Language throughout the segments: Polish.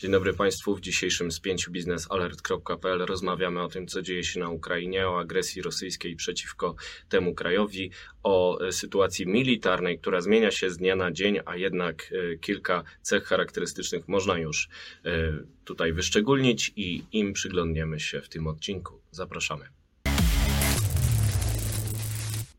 Dzień dobry Państwu. W dzisiejszym spięciu biznesalert.pl rozmawiamy o tym, co dzieje się na Ukrainie, o agresji rosyjskiej przeciwko temu krajowi, o sytuacji militarnej, która zmienia się z dnia na dzień, a jednak e, kilka cech charakterystycznych można już e, tutaj wyszczególnić i im przyglądniemy się w tym odcinku. Zapraszamy.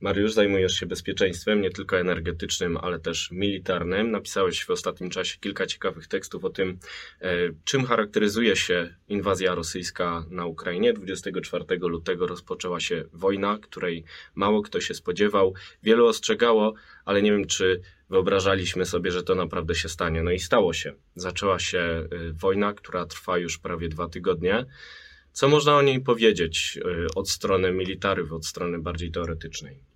Mariusz, zajmujesz się bezpieczeństwem, nie tylko energetycznym, ale też militarnym. Napisałeś w ostatnim czasie kilka ciekawych tekstów o tym, e, czym charakteryzuje się inwazja rosyjska na Ukrainie. 24 lutego rozpoczęła się wojna, której mało kto się spodziewał. Wielu ostrzegało, ale nie wiem, czy wyobrażaliśmy sobie, że to naprawdę się stanie. No i stało się. Zaczęła się e, wojna, która trwa już prawie dwa tygodnie. Co można o niej powiedzieć e, od strony militarów, od strony bardziej teoretycznej?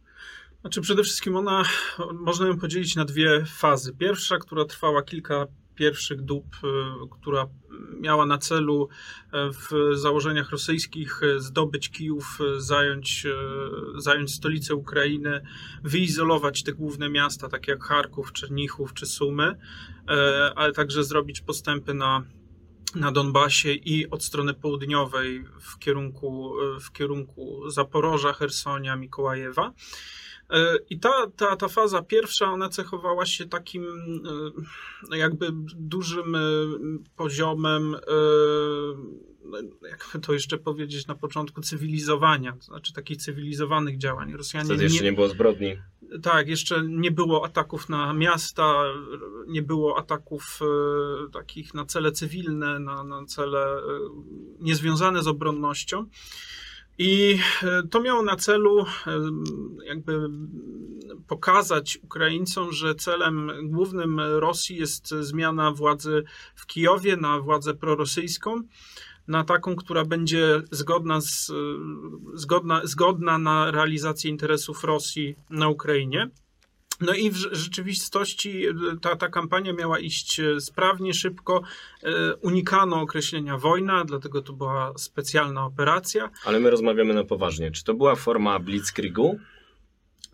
Znaczy przede wszystkim ona, można ją podzielić na dwie fazy. Pierwsza, która trwała kilka pierwszych dób, y, która miała na celu y, w założeniach rosyjskich y, zdobyć Kijów, zająć, zająć stolicę Ukrainy, wyizolować te główne miasta, takie jak Charków, Czernichów czy Sumy, ale także zrobić postępy na na Donbasie i od strony południowej w kierunku, w kierunku Zaporoża, Hersonia, Mikołajewa. E, I ta, ta, ta faza pierwsza, ona cechowała się takim e, jakby dużym e, poziomem, jakby to jeszcze powiedzieć na początku, cywilizowania, to znaczy takich cywilizowanych działań. Rosjanie Wtedy jeszcze nie, nie było zbrodni. Tak, jeszcze nie było ataków na miasta, nie było ataków takich na cele cywilne, na, na cele niezwiązane z obronnością. I e, to miało na celu e, jakby pokazać Ukraińcom, że celem głównym Rosji jest zmiana władzy w Kijowie na władzę prorosyjską, na taką, która będzie zgodna, z, e, zgodna, zgodna na realizację interesów Rosji na Ukrainie. No i w rzeczywistości e, ta, ta kampania miała iść e, sprawnie, szybko. E, unikano określenia wojna, dlatego to była specjalna operacja. Ale my rozmawiamy na poważnie. Czy to była forma blitzkriegu?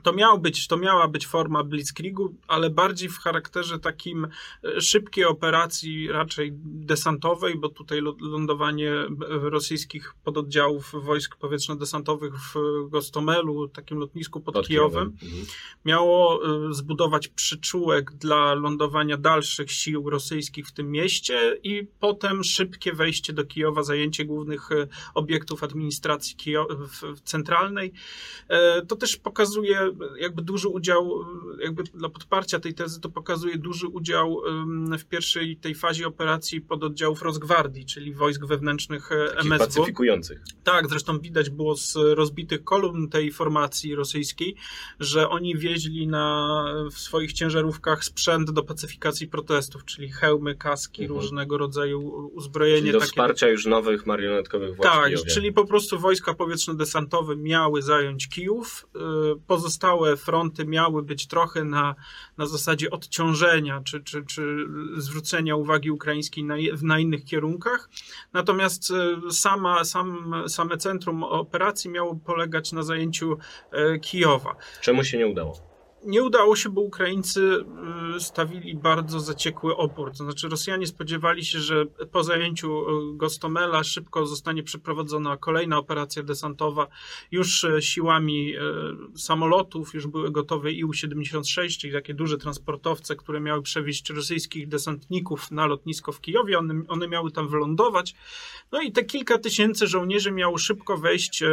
To, miał być, to miała być forma blitzkriegu, ale bardziej w charakterze takim e, szybkiej operacji, raczej desantowej, bo tutaj lądowanie rosyjskich pododdziałów wojsk powietrzno-desantowych w Gostomelu, takim lotnisku pod, pod Kijowem, Kijowem, mhm. miało e, zbudować przyczółek dla lądowania dalszych sił rosyjskich w tym mieście i potem szybkie wejście do Kijowa, zajęcie głównych e, obiektów administracji centralnej. To też pokazuje jakby duży udział, jakby dla podparcia tej tezy to pokazuje duży udział w pierwszej tej fazie operacji pododdziałów Rosgwardii, czyli wojsk wewnętrznych e, Takich MSW. pacyfikujących. Tak, zresztą widać było z rozbitych kolumn tej formacji rosyjskiej, że oni wieźli na, w swoich ciężarówkach sprzęt do pacyfikacji protestów, czyli hełmy, kaski, mhm. różnego rodzaju uzbrojenie. Czyli do takie... wsparcia już nowych marionetkowych władz Tak, czyli po prostu wojska powietrzno-desantowe miały zająć Kijów, y, pozostałe fronty miały być trochę na, na zasadzie odciążenia czy, czy, czy zwrócenia uwagi ukraińskiej na, na innych kierunkach. Natomiast y, sama, sam, same centrum operacji miało polegać na zajęciu y, Kijowa. Czemu się nie udało? Nie udało się, bo Ukraińcy y, stawili bardzo zaciekły opór. To znaczy Rosjanie spodziewali się, że po zajęciu y, Gostomela szybko zostanie przeprowadzona kolejna operacja desantowa już y, siłami samolotów, już były gotowe IU-76, czyli takie duże transportowce, które miały przewieźć rosyjskich desantników na lotnisko w Kijowie. One, one miały tam wylądować. No i te kilka tysięcy żołnierzy miało szybko wejść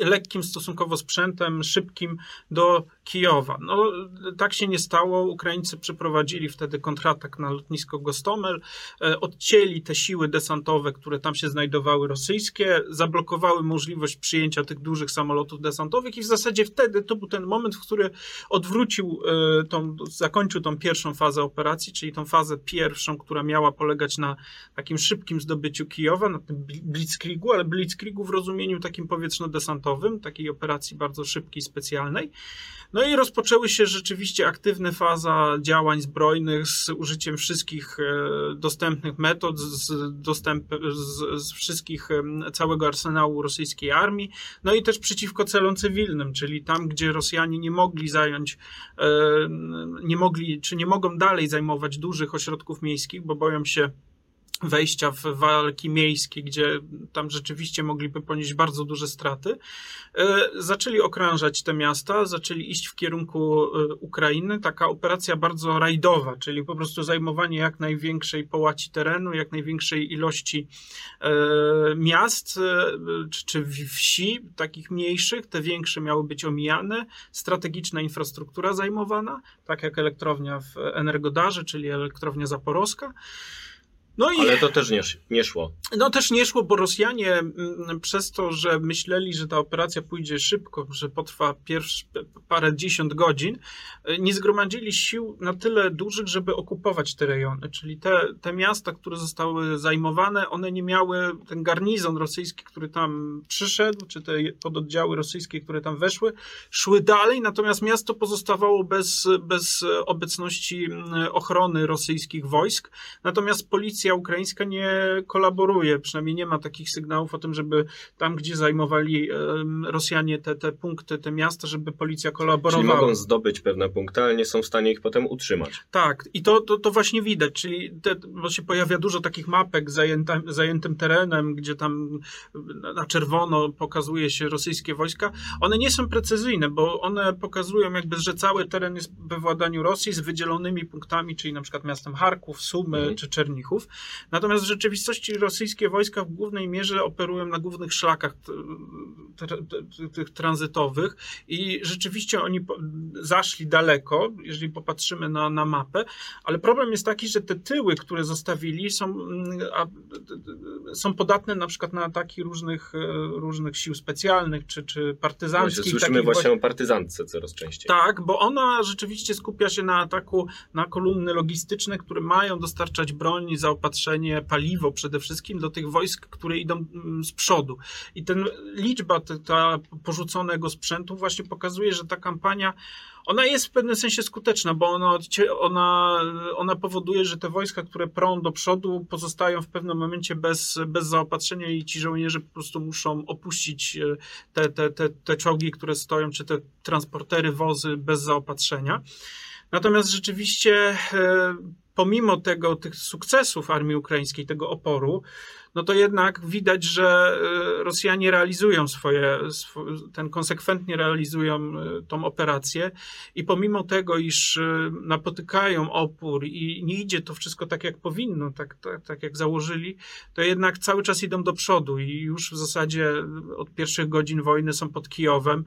lekkim stosunkowo sprzętem, szybkim do Kijowa. No, tak się nie stało. Ukraińcy przeprowadzili wtedy kontratak na lotnisko Gostomel, e, odcięli te siły desantowe, które tam się znajdowały rosyjskie, zablokowały możliwość przyjęcia tych dużych samolotów desantowych i w zasadzie wtedy to był ten moment, w który odwrócił e, tą, zakończył tą pierwszą fazę operacji, czyli tą fazę pierwszą, która miała polegać na takim szybkim zdobyciu Kijowa, na tym blitzkriegu, ale blitzkriegu w rozumieniu takim powietrzno-desantowym, takiej operacji bardzo szybkiej, specjalnej. No i rozpoczęły się rzeczywiście aktywne faza działań zbrojnych z użyciem wszystkich e, dostępnych metod, z, dostęp, z, z wszystkich całego arsenału rosyjskiej armii, no i też przeciwko celom cywilnym, czyli tam, gdzie Rosjanie nie mogli zająć, e, nie mogli, czy nie mogą dalej zajmować dużych ośrodków miejskich, bo boją się wejścia w walki miejskie, gdzie tam rzeczywiście mogliby ponieść bardzo duże straty, e, zaczęli okrążać te miasta, zaczęli iść w kierunku e, Ukrainy. Taka operacja bardzo rajdowa, czyli po prostu zajmowanie jak największej połaci terenu, jak największej ilości e, miast czy wsi, takich mniejszych. Te większe miały być omijane. Strategiczna infrastruktura zajmowana, tak jak elektrownia w Energodarze, czyli elektrownia zaporowska. No i, Ale to też nie, nie szło. No też nie szło, bo Rosjanie mm, przez to, że myśleli, że ta operacja pójdzie szybko, że potrwa pierwszy, parę dziesiąt godzin, y, nie zgromadzili sił na tyle dużych, żeby okupować te rejony. Czyli te, te miasta, które zostały zajmowane, one nie miały, ten garnizon rosyjski, który tam przyszedł, czy te pododdziały rosyjskie, które tam weszły, szły dalej, natomiast miasto pozostawało bez, bez obecności mm, ochrony rosyjskich wojsk. Natomiast policja policja ukraińska nie kolaboruje, przynajmniej nie ma takich sygnałów o tym, żeby tam, gdzie zajmowali Rosjanie te, te punkty, te miasta, żeby policja kolaborowała. Czyli mogą zdobyć pewne punkty, ale nie są w stanie ich potem utrzymać. Tak, i to, to, to właśnie widać, czyli te, bo się pojawia dużo takich mapek zajęta, zajętym terenem, gdzie tam na czerwono pokazuje się rosyjskie wojska. One nie są precyzyjne, bo one pokazują jakby, że cały teren jest we władaniu Rosji z wydzielonymi punktami, czyli na przykład miastem Charków, Sumy mhm. czy Czernichów. Natomiast w rzeczywistości rosyjskie wojska w głównej mierze operują na głównych szlakach tych tranzytowych i rzeczywiście oni zaszli daleko, jeżeli popatrzymy na, na mapę, ale problem jest taki, że te tyły, które zostawili są, mm, są podatne na przykład na ataki różnych, e, różnych sił specjalnych czy, czy partyzanckich. No, słyszymy właśnie o partyzantce coraz częściej. Tak, bo ona rzeczywiście skupia się na ataku na kolumny logistyczne, które mają dostarczać broń, zaopatrzenie zaopatrzenie, paliwo przede wszystkim do tych wojsk, które idą mm, z przodu. I ten liczba ta, ta porzuconego sprzętu właśnie pokazuje, że ta kampania ona jest w pewnym sensie skuteczna, bo ona, ona, ona powoduje, że te wojska, które prą do przodu, pozostają w pewnym momencie bez, bez zaopatrzenia i ci żołnierze po prostu muszą opuścić e, te, te, te, te czołgi, które stoją, czy te transportery, wozy bez zaopatrzenia. Natomiast rzeczywiście e, pomimo tego, tych sukcesów armii ukraińskiej, tego oporu, no to jednak widać, że y, Rosjanie realizują swoje, ten konsekwentnie realizują y, tą operację i pomimo tego, iż y, napotykają opór i nie idzie to wszystko tak, jak powinno, tak, tak, tak jak założyli, to jednak cały czas idą do przodu i już w zasadzie od pierwszych godzin wojny są pod Kijowem,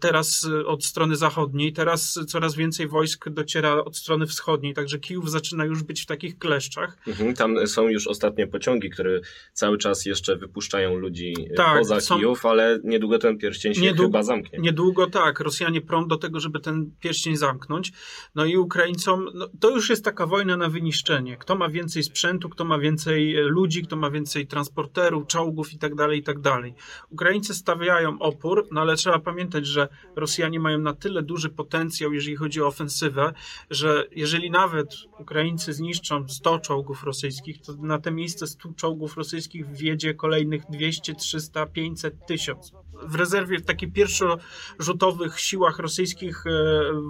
teraz od strony zachodniej, teraz coraz więcej wojsk dociera od strony wschodniej, także Kijów zaczyna już być w takich kleszczach. Mhm, tam są już ostatnie pociągi, które cały czas jeszcze wypuszczają ludzi e, tak, poza są... Kijów, ale niedługo ten pierścień się niedługo, chyba zamknie. Niedługo tak, Rosjanie prą do tego, żeby ten pierścień zamknąć. No i Ukraińcom, no, to już jest taka wojna na wyniszczenie. Kto ma więcej sprzętu, kto ma więcej ludzi, kto ma więcej transporterów, czołgów i tak dalej, i tak dalej. Ukraińcy stawiają opór, no ale trzeba pamiętać, że Rosjanie mają na tyle duży potencjał, jeżeli chodzi o ofensywę, że jeżeli nawet Ukraińcy zniszczą 100 czołgów rosyjskich, to na te miejsce 100 czołgów rosyjskich wjedzie kolejnych 200, 300, 500, 1000. W rezerwie w takich pierwszorzutowych siłach rosyjskich e,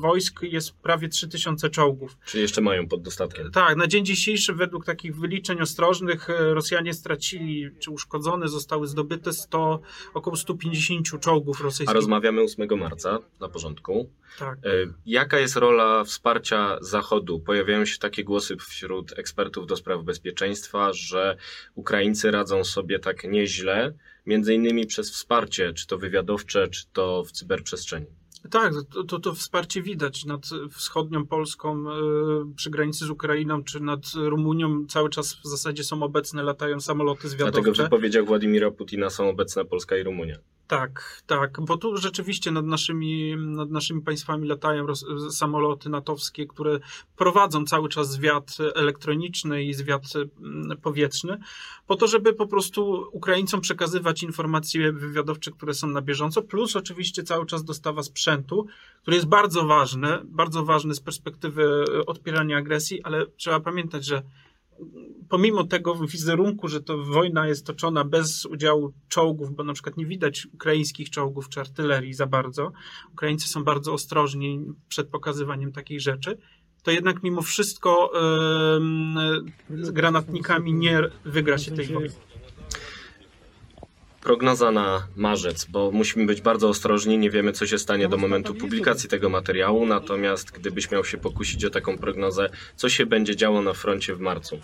wojsk jest prawie 3000 czołgów. Czyli jeszcze mają pod dostatkiem. Tak, na dzień dzisiejszy według takich wyliczeń ostrożnych e, Rosjanie stracili, czy uszkodzone zostały zdobyte 100, około 150 czołgów rosyjskich. A rozmawiamy 8 marca na porządku. Tak. E, jaka jest rola wsparcia Zachodu? Pojawiają się takie głosy wśród ekspertów do spraw bezpieczeństwa, że Ukraińcy radzą sobie tak nieźle, między innymi przez wsparcie, czy to wywiadowcze, czy to w cyberprzestrzeni. Tak, to, to, to, wsparcie widać nad wschodnią Polską, e, przy granicy z Ukrainą, czy nad Rumunią. Cały czas w zasadzie są obecne, latają samoloty zwiadowcze. Dlatego w wypowiedziach Władimira Putina są obecne Polska i Rumunia. Tak, tak, bo tu rzeczywiście nad naszymi, nad naszymi państwami latają roz, samoloty natowskie, które prowadzą cały czas zwiat elektroniczny i zwiat mm, powietrzny, po to, żeby po prostu Ukraińcom przekazywać informacje wywiadowcze, które są na bieżąco, plus oczywiście cały czas dostawa sprzętu, który jest bardzo ważny, bardzo ważny z perspektywy odpierania agresji, ale trzeba pamiętać, że pomimo tego wizerunku, że to wojna jest toczona bez udziału czołgów, bo na przykład nie widać ukraińskich czołgów czy artylerii za bardzo, Ukraińcy są bardzo ostrożni przed pokazywaniem takich rzeczy, to jednak mimo wszystko z granatnikami nie wygra się tej wojny. Prognoza na marzec, bo musimy być bardzo ostrożni, nie wiemy co się stanie do momentu publikacji tego materiału, natomiast gdybyś miał się pokusić o taką prognozę, co się będzie działo na froncie w marcu?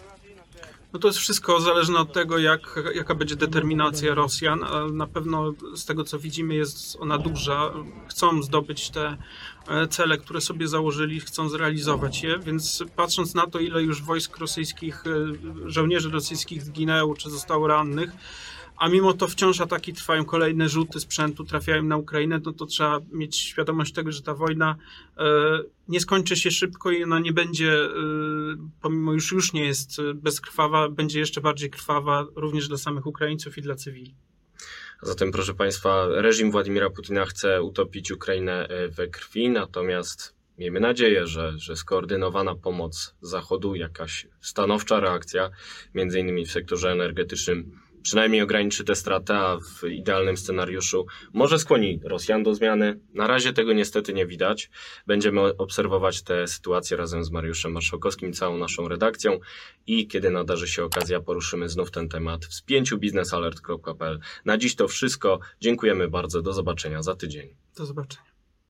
No to jest wszystko zależne od tego, jak, jaka będzie determinacja Rosjan. Na pewno z tego, co widzimy, jest ona duża. Chcą zdobyć te e, cele, które sobie założyli, chcą zrealizować je, więc patrząc na to, ile już wojsk rosyjskich, e, żołnierzy rosyjskich zginęło czy zostało rannych, a mimo to wciąż ataki trwają, kolejne rzuty sprzętu trafiają na Ukrainę, no to trzeba mieć świadomość tego, że ta wojna e, nie skończy się szybko i ona nie będzie, e, pomimo już już nie jest bezkrwawa, będzie jeszcze bardziej krwawa również dla samych Ukraińców i dla cywili. Zatem, proszę Państwa, reżim Władimira Putina chce utopić Ukrainę e, we krwi, natomiast miejmy nadzieję, że, że skoordynowana pomoc Zachodu, jakaś stanowcza reakcja, między innymi w sektorze energetycznym, przynajmniej ograniczy te straty, a w idealnym scenariuszu może skłoni Rosjan do zmiany. Na razie tego niestety nie widać. Będziemy obserwować tę sytuację razem z Mariuszem Marszałkowskim, całą naszą redakcją i kiedy nadarzy się okazja, poruszymy znów ten temat w spięciu biznesalert.pl. Na dziś to wszystko. Dziękujemy bardzo. Do zobaczenia za tydzień. Do zobaczenia.